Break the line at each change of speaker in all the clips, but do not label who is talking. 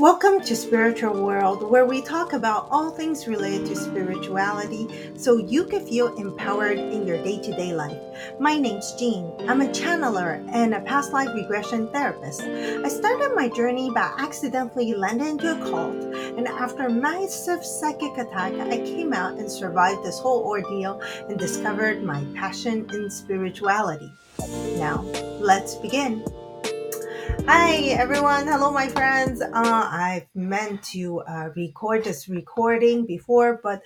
Welcome to Spiritual World, where we talk about all things related to spirituality so you can feel empowered in your day to day life. My name's Jean. I'm a channeler and a past life regression therapist. I started my journey by accidentally landing into a cult, and after a massive psychic attack, I came out and survived this whole ordeal and discovered my passion in spirituality. Now, let's begin. Hi everyone, hello my friends. Uh, I've meant to uh, record this recording before, but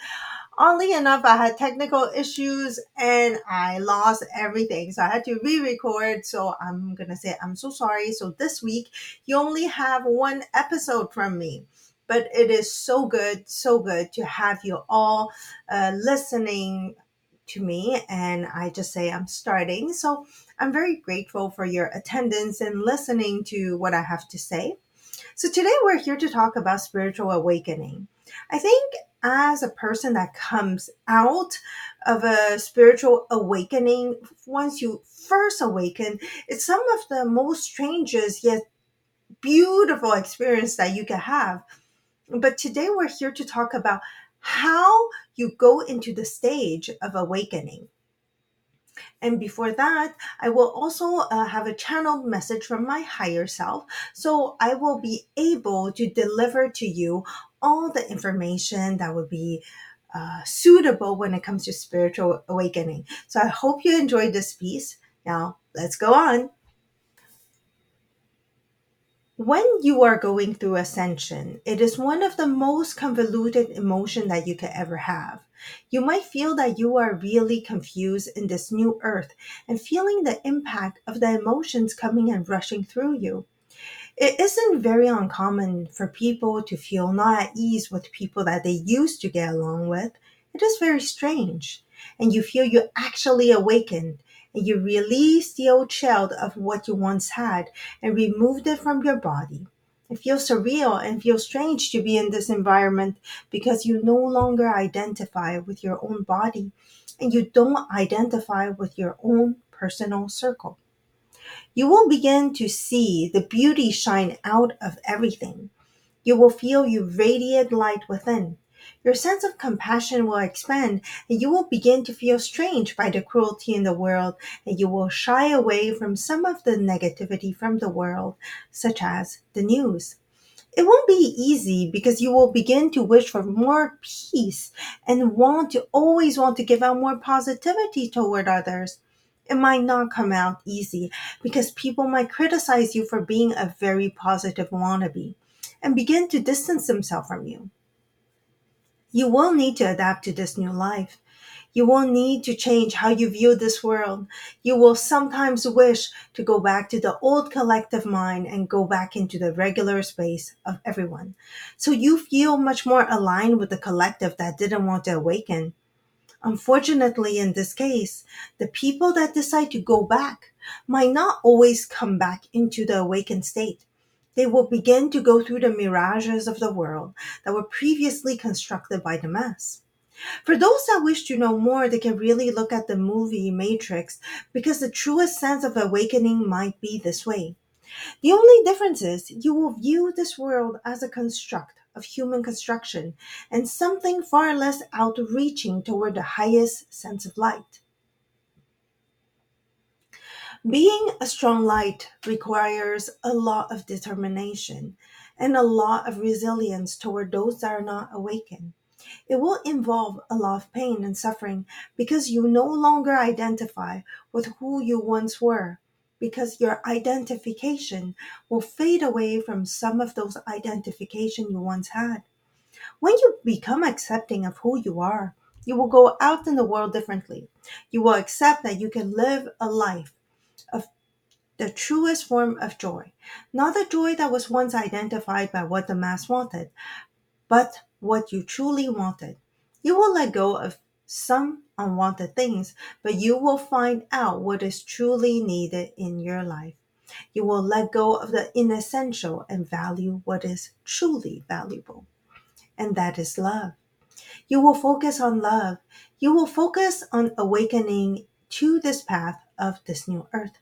oddly enough, I had technical issues and I lost everything, so I had to re-record. So I'm gonna say I'm so sorry. So this week you only have one episode from me, but it is so good, so good to have you all uh, listening to me, and I just say I'm starting. So I'm very grateful for your attendance and listening to what I have to say. So, today we're here to talk about spiritual awakening. I think as a person that comes out of a spiritual awakening, once you first awaken, it's some of the most strangest yet beautiful experience that you can have. But today we're here to talk about how you go into the stage of awakening. And before that, I will also uh, have a channeled message from my higher self. So I will be able to deliver to you all the information that would be uh, suitable when it comes to spiritual awakening. So I hope you enjoyed this piece. Now, let's go on. When you are going through ascension, it is one of the most convoluted emotion that you could ever have. You might feel that you are really confused in this new earth and feeling the impact of the emotions coming and rushing through you. It isn't very uncommon for people to feel not at ease with people that they used to get along with. It is very strange. And you feel you actually awakened and you release the old child of what you once had and removed it from your body. It feels surreal and feels strange to be in this environment because you no longer identify with your own body and you don't identify with your own personal circle. You will begin to see the beauty shine out of everything. You will feel you radiate light within. Your sense of compassion will expand, and you will begin to feel strange by the cruelty in the world, and you will shy away from some of the negativity from the world, such as the news. It won't be easy because you will begin to wish for more peace and want to always want to give out more positivity toward others. It might not come out easy because people might criticize you for being a very positive wannabe and begin to distance themselves from you. You will need to adapt to this new life. You will need to change how you view this world. You will sometimes wish to go back to the old collective mind and go back into the regular space of everyone. So you feel much more aligned with the collective that didn't want to awaken. Unfortunately, in this case, the people that decide to go back might not always come back into the awakened state. They will begin to go through the mirages of the world that were previously constructed by the mass. For those that wish to know more, they can really look at the movie Matrix because the truest sense of awakening might be this way. The only difference is you will view this world as a construct of human construction and something far less outreaching toward the highest sense of light. Being a strong light requires a lot of determination and a lot of resilience toward those that are not awakened. It will involve a lot of pain and suffering because you no longer identify with who you once were, because your identification will fade away from some of those identification you once had. When you become accepting of who you are, you will go out in the world differently. You will accept that you can live a life of the truest form of joy, not the joy that was once identified by what the mass wanted, but what you truly wanted. You will let go of some unwanted things, but you will find out what is truly needed in your life. You will let go of the inessential and value what is truly valuable, and that is love. You will focus on love. You will focus on awakening to this path of this new earth.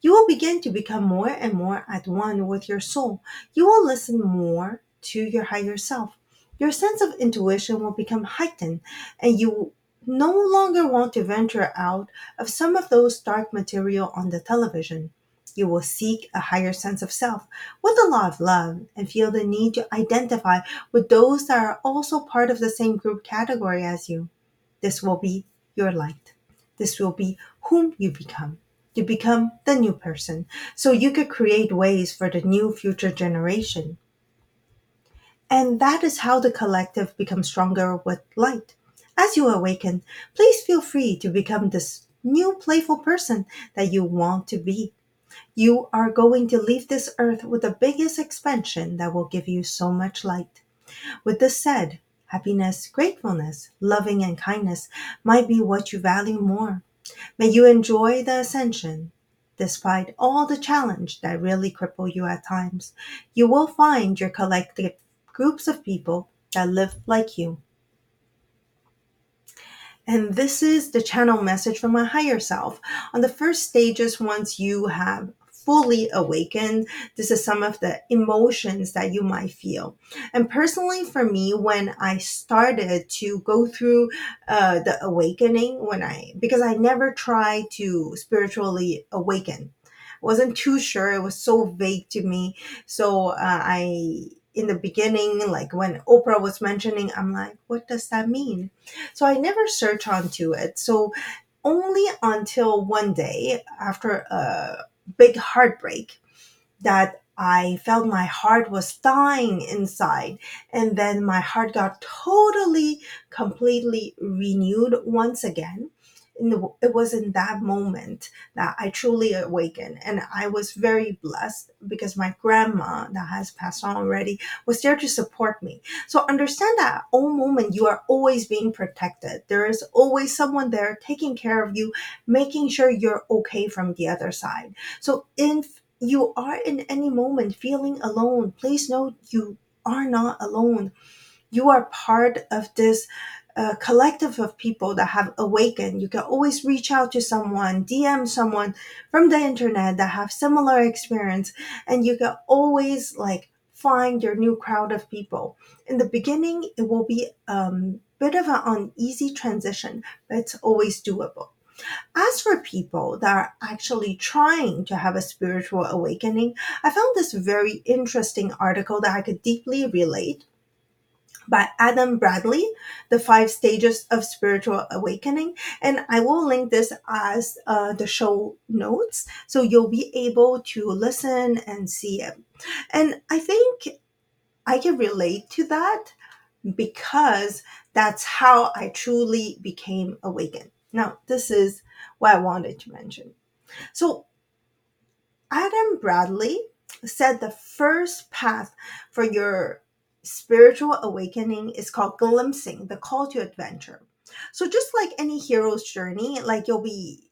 You will begin to become more and more at one with your soul. You will listen more to your higher self. Your sense of intuition will become heightened, and you no longer want to venture out of some of those dark material on the television. You will seek a higher sense of self with a lot of love and feel the need to identify with those that are also part of the same group category as you. This will be your light. This will be whom you become. You become the new person so you could create ways for the new future generation. And that is how the collective becomes stronger with light. As you awaken, please feel free to become this new playful person that you want to be. You are going to leave this earth with the biggest expansion that will give you so much light. With this said, happiness, gratefulness, loving, and kindness might be what you value more. May you enjoy the ascension. Despite all the challenge that really cripple you at times, you will find your collective groups of people that live like you. And this is the channel message from my higher self. On the first stages, once you have fully awakened, this is some of the emotions that you might feel. And personally, for me, when I started to go through uh, the awakening, when I, because I never tried to spiritually awaken, wasn't too sure. It was so vague to me. So uh, I, in the beginning, like when Oprah was mentioning, I'm like, what does that mean? So I never search onto it. So only until one day after a big heartbreak that I felt my heart was dying inside. And then my heart got totally, completely renewed once again in the, it was in that moment that I truly awakened. And I was very blessed because my grandma that has passed on already was there to support me. So understand that all moment you are always being protected. There is always someone there taking care of you, making sure you're okay from the other side. So if you are in any moment feeling alone, please know you are not alone. You are part of this a collective of people that have awakened. You can always reach out to someone, DM someone from the internet that have similar experience, and you can always like find your new crowd of people. In the beginning, it will be a um, bit of an uneasy transition, but it's always doable. As for people that are actually trying to have a spiritual awakening, I found this very interesting article that I could deeply relate by Adam Bradley, The Five Stages of Spiritual Awakening. And I will link this as uh, the show notes so you'll be able to listen and see it. And I think I can relate to that because that's how I truly became awakened. Now, this is what I wanted to mention. So, Adam Bradley said the first path for your spiritual awakening is called glimpsing, the call to adventure. So just like any hero's journey, like you'll be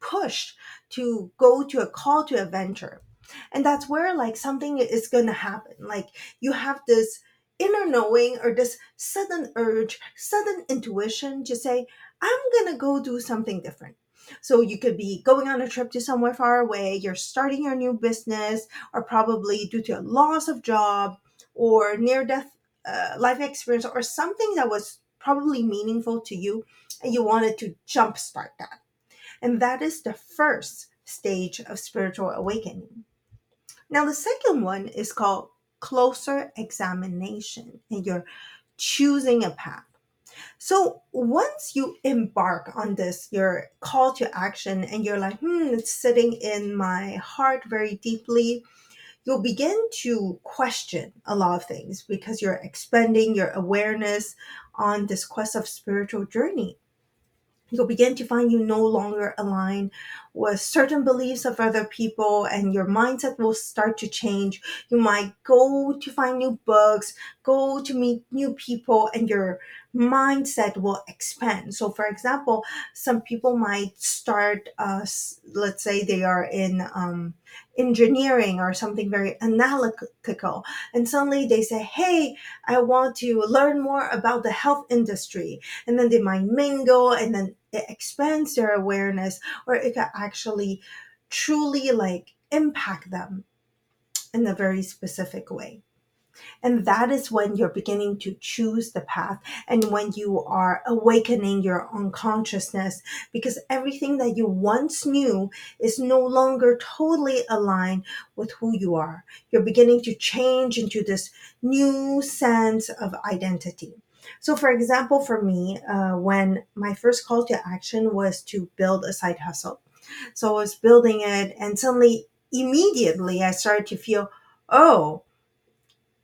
pushed to go to a call to adventure. And that's where like something is going to happen. Like you have this inner knowing or this sudden urge, sudden intuition to say, I'm going to go do something different. So you could be going on a trip to somewhere far away, you're starting your new business, or probably due to a loss of job, or near death uh, life experience or something that was probably meaningful to you and you wanted to jumpstart that. And that is the first stage of spiritual awakening. Now, the second one is called closer examination, and you're choosing a path. So once you embark on this, your call to action, and you're like, hmm, it's sitting in my heart very deeply you'll begin to question a lot of things because you're expanding your awareness on this quest of spiritual journey. You'll begin to find you no longer align with certain beliefs of other people and your mindset will start to change. You might go to find new books go to meet new people and your mindset will expand. So for example some people might start uh, let's say they are in um, engineering or something very analytical and suddenly they say hey i want to learn more about the health industry. And then they might mingle and then it expands their awareness or it can actually truly like impact them in a very specific way And that is when you're beginning to choose the path and when you are awakening your unconsciousness because everything that you once knew is no longer totally aligned with who you are. You're beginning to change into this new sense of identity. So, for example, for me, uh, when my first call to action was to build a side hustle, so I was building it, and suddenly, immediately, I started to feel, oh,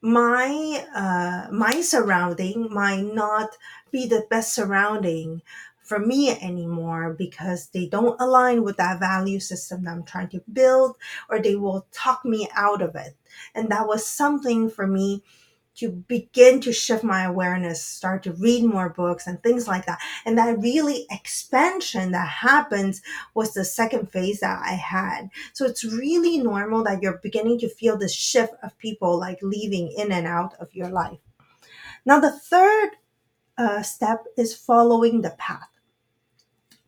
my uh, my surrounding might not be the best surrounding for me anymore because they don't align with that value system that I'm trying to build, or they will talk me out of it. And that was something for me to begin to shift my awareness, start to read more books and things like that. And that really expansion that happens was the second phase that I had. So it's really normal that you're beginning to feel the shift of people like leaving in and out of your life. Now, the third uh, step is following the path.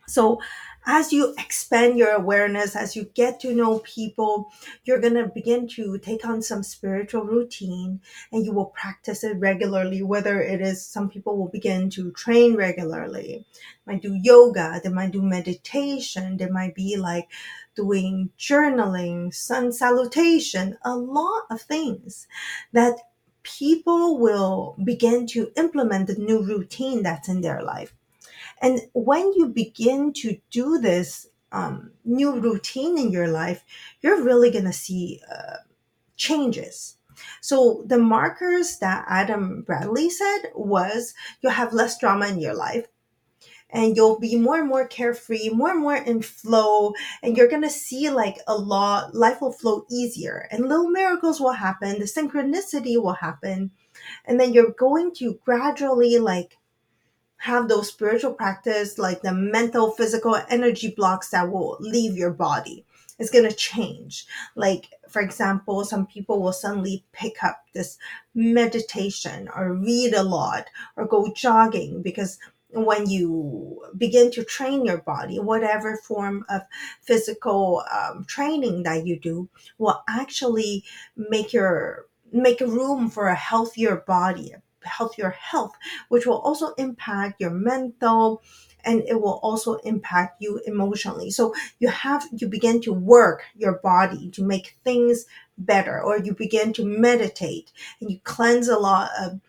So, as you expand your awareness, as you get to know people, you're going to begin to take on some spiritual routine and you will practice it regularly. Whether it is some people will begin to train regularly, might do yoga, they might do meditation, they might be like doing journaling, sun salutation, a lot of things that people will begin to implement the new routine that's in their life. And when you begin to do this um, new routine in your life, you're really going to see uh, changes. So the markers that Adam Bradley said was you'll have less drama in your life and you'll be more and more carefree, more and more in flow, and you're gonna see like a lot, life will flow easier, and little miracles will happen, the synchronicity will happen, and then you're going to gradually like have those spiritual practice like the mental physical energy blocks that will leave your body. It's going to change. Like for example some people will suddenly pick up this meditation or read a lot or go jogging because when you begin to train your body whatever form of physical um, training that you do will actually make your make room for a healthier body healthier health, which will also impact your mental and it will also impact you emotionally. So you have you begin to work your body to make things better or you begin to meditate and you cleanse a lot of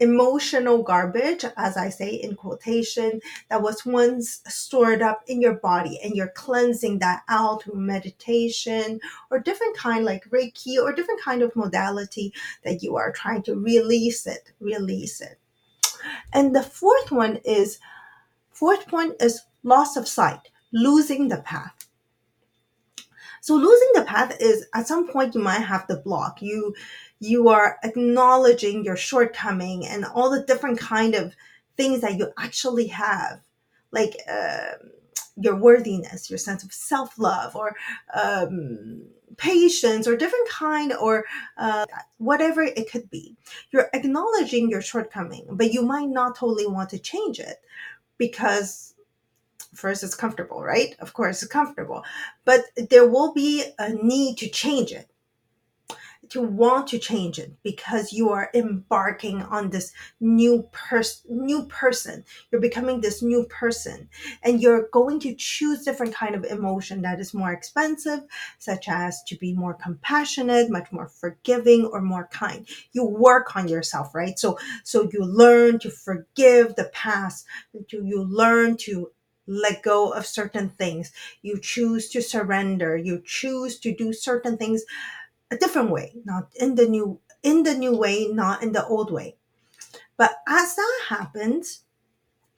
emotional garbage, as I say in quotation, that was once stored up in your body and you're cleansing that out through meditation or different kind like Reiki or different kind of modality that you are trying to release it, release it. And the fourth one is fourth point is loss of sight, losing the path. So losing the path is at some point you might have the block. You you are acknowledging your shortcoming and all the different kind of things that you actually have, like uh, your worthiness, your sense of self love, or um, patience, or different kind, or uh, whatever it could be. You're acknowledging your shortcoming, but you might not totally want to change it because first it's comfortable right? Of course it's comfortable. But there will be a need to change it to want to change it because you are embarking on this new person new person. You're becoming this new person. And you're going to choose different kind of emotion that is more expensive such as to be more compassionate much more forgiving or more kind. You work on yourself right? So so you learn to forgive the past. You learn to let go of certain things. You choose to surrender. You choose to do certain things a different way, not in the new in the new way, not in the old way. But as that happens,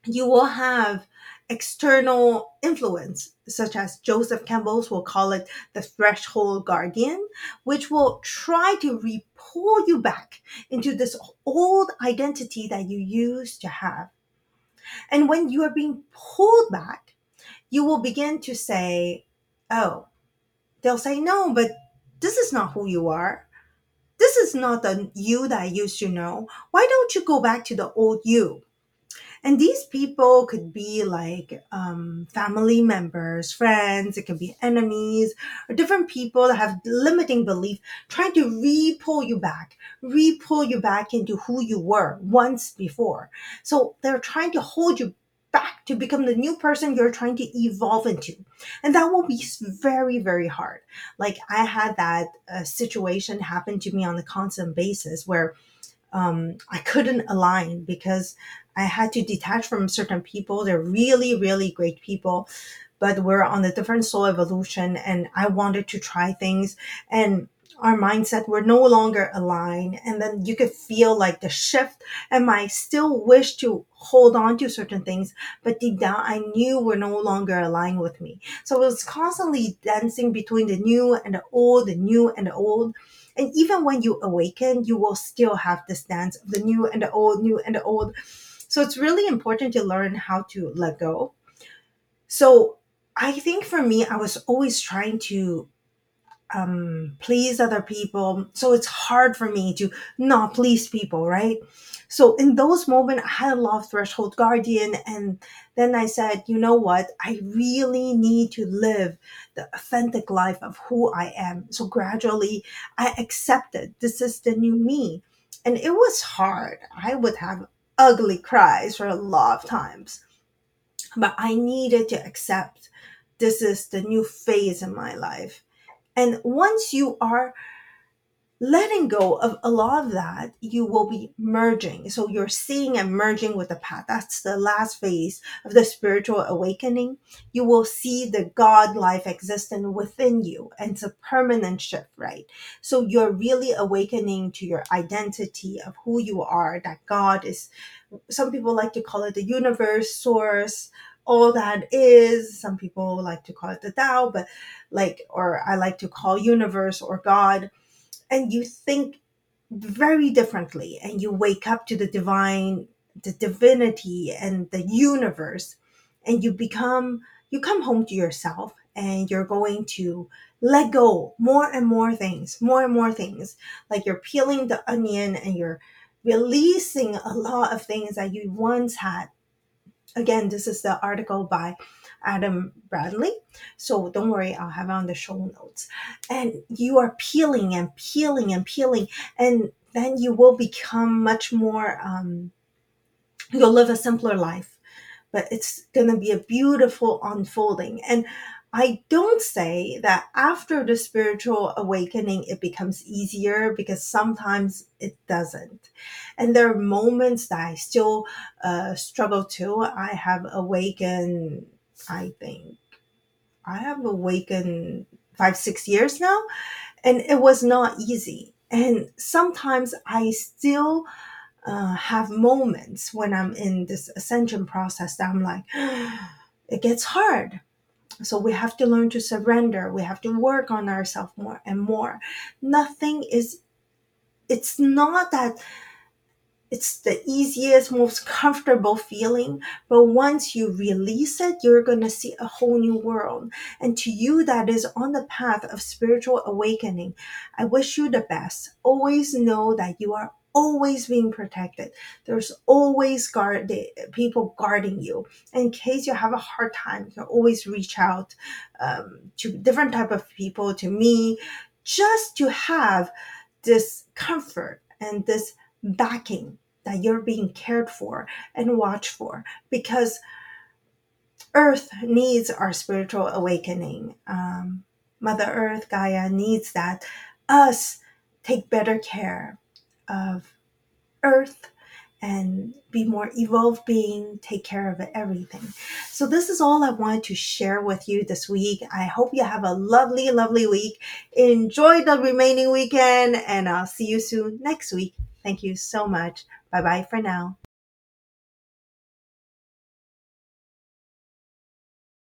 you will have external influence, such as Joseph Campbell's will call it the threshold guardian, which will try to pull you back into this old identity that you used to have. And when you are being pulled back, you will begin to say, Oh, they'll say, No, but this is not who you are. This is not the you that I used to know. Why don't you go back to the old you? And these people could be like um, family members, friends, it could be enemies, or different people that have limiting belief trying to re pull you back, re pull you back into who you were once before. So they're trying to hold you back to become the new person you're trying to evolve into. And that will be very, very hard. Like I had that uh, situation happen to me on a constant basis where um, I couldn't align because I had to detach from certain people. They're really, really great people, but we're on a different soul evolution, and I wanted to try things. And our mindset were no longer aligned and then you could feel like the shift. And I still wish to hold on to certain things? But deep down i knew were no longer aligned with me. So it was constantly dancing between the new and the old the new and the old. And even when you awaken you will still have this dance of the new and the old new and the old. So it's really important to learn how to let go. So i think for me i was always trying to um, please other people. So it's hard for me to not please people, right? So in those moments, I had a lot of threshold guardian, and then I said, you know what? I really need to live the authentic life of who I am. So gradually, I accepted this is the new me, and it was hard. I would have ugly cries for a lot of times, but I needed to accept this is the new phase in my life and once you are letting go of a lot of that, you will be merging. So you're seeing and merging with the path. That's the last phase of the spiritual awakening. You will see the God life existing within you. And it's a permanent shift, right? So you're really awakening to your identity of who you are, that God is, some people like to call it the universe, source, all that is. Some people like to call it the Tao, but like, or I like to call universe or God. And you think very differently and you wake up to the divine, the divinity and the universe and you become, you come home to yourself and you're going to let go more and more things, more and more things. Like you're peeling the onion and you're releasing a lot of things that you once had again, this is the article by Adam Bradley. So don't worry, I'll have it on the show notes. And you are peeling and peeling and peeling, and then you will become much more, um, you'll live a simpler life. But it's going to be a beautiful unfolding. And I don't say that after the spiritual awakening it becomes easier because sometimes it doesn't. And there are moments that I still uh, struggle to. I have awakened, I think, I have awakened five, six years now, and it was not easy. And sometimes I still uh, have moments when I'm in this ascension process that I'm like, it gets hard so we have to learn to surrender. We have to work on ourselves more and more. Nothing is, it's not that it's the easiest, most comfortable feeling. But once you release it, you're going to see a whole new world. And to you that is on the path of spiritual awakening, I wish you the best. Always know that you are always being protected. There's always guard people guarding you. In case you have a hard time, you can always reach out um, to different type of people, to me, just to have this comfort and this backing that you're being cared for and watched for because earth needs our spiritual awakening um, mother earth gaia needs that us take better care of earth and be more evolved being, take care of everything. So this is all I wanted to share with you this week. I hope you have a lovely, lovely week. Enjoy the remaining weekend and I'll see you soon next week. Thank you so much. Bye bye for now.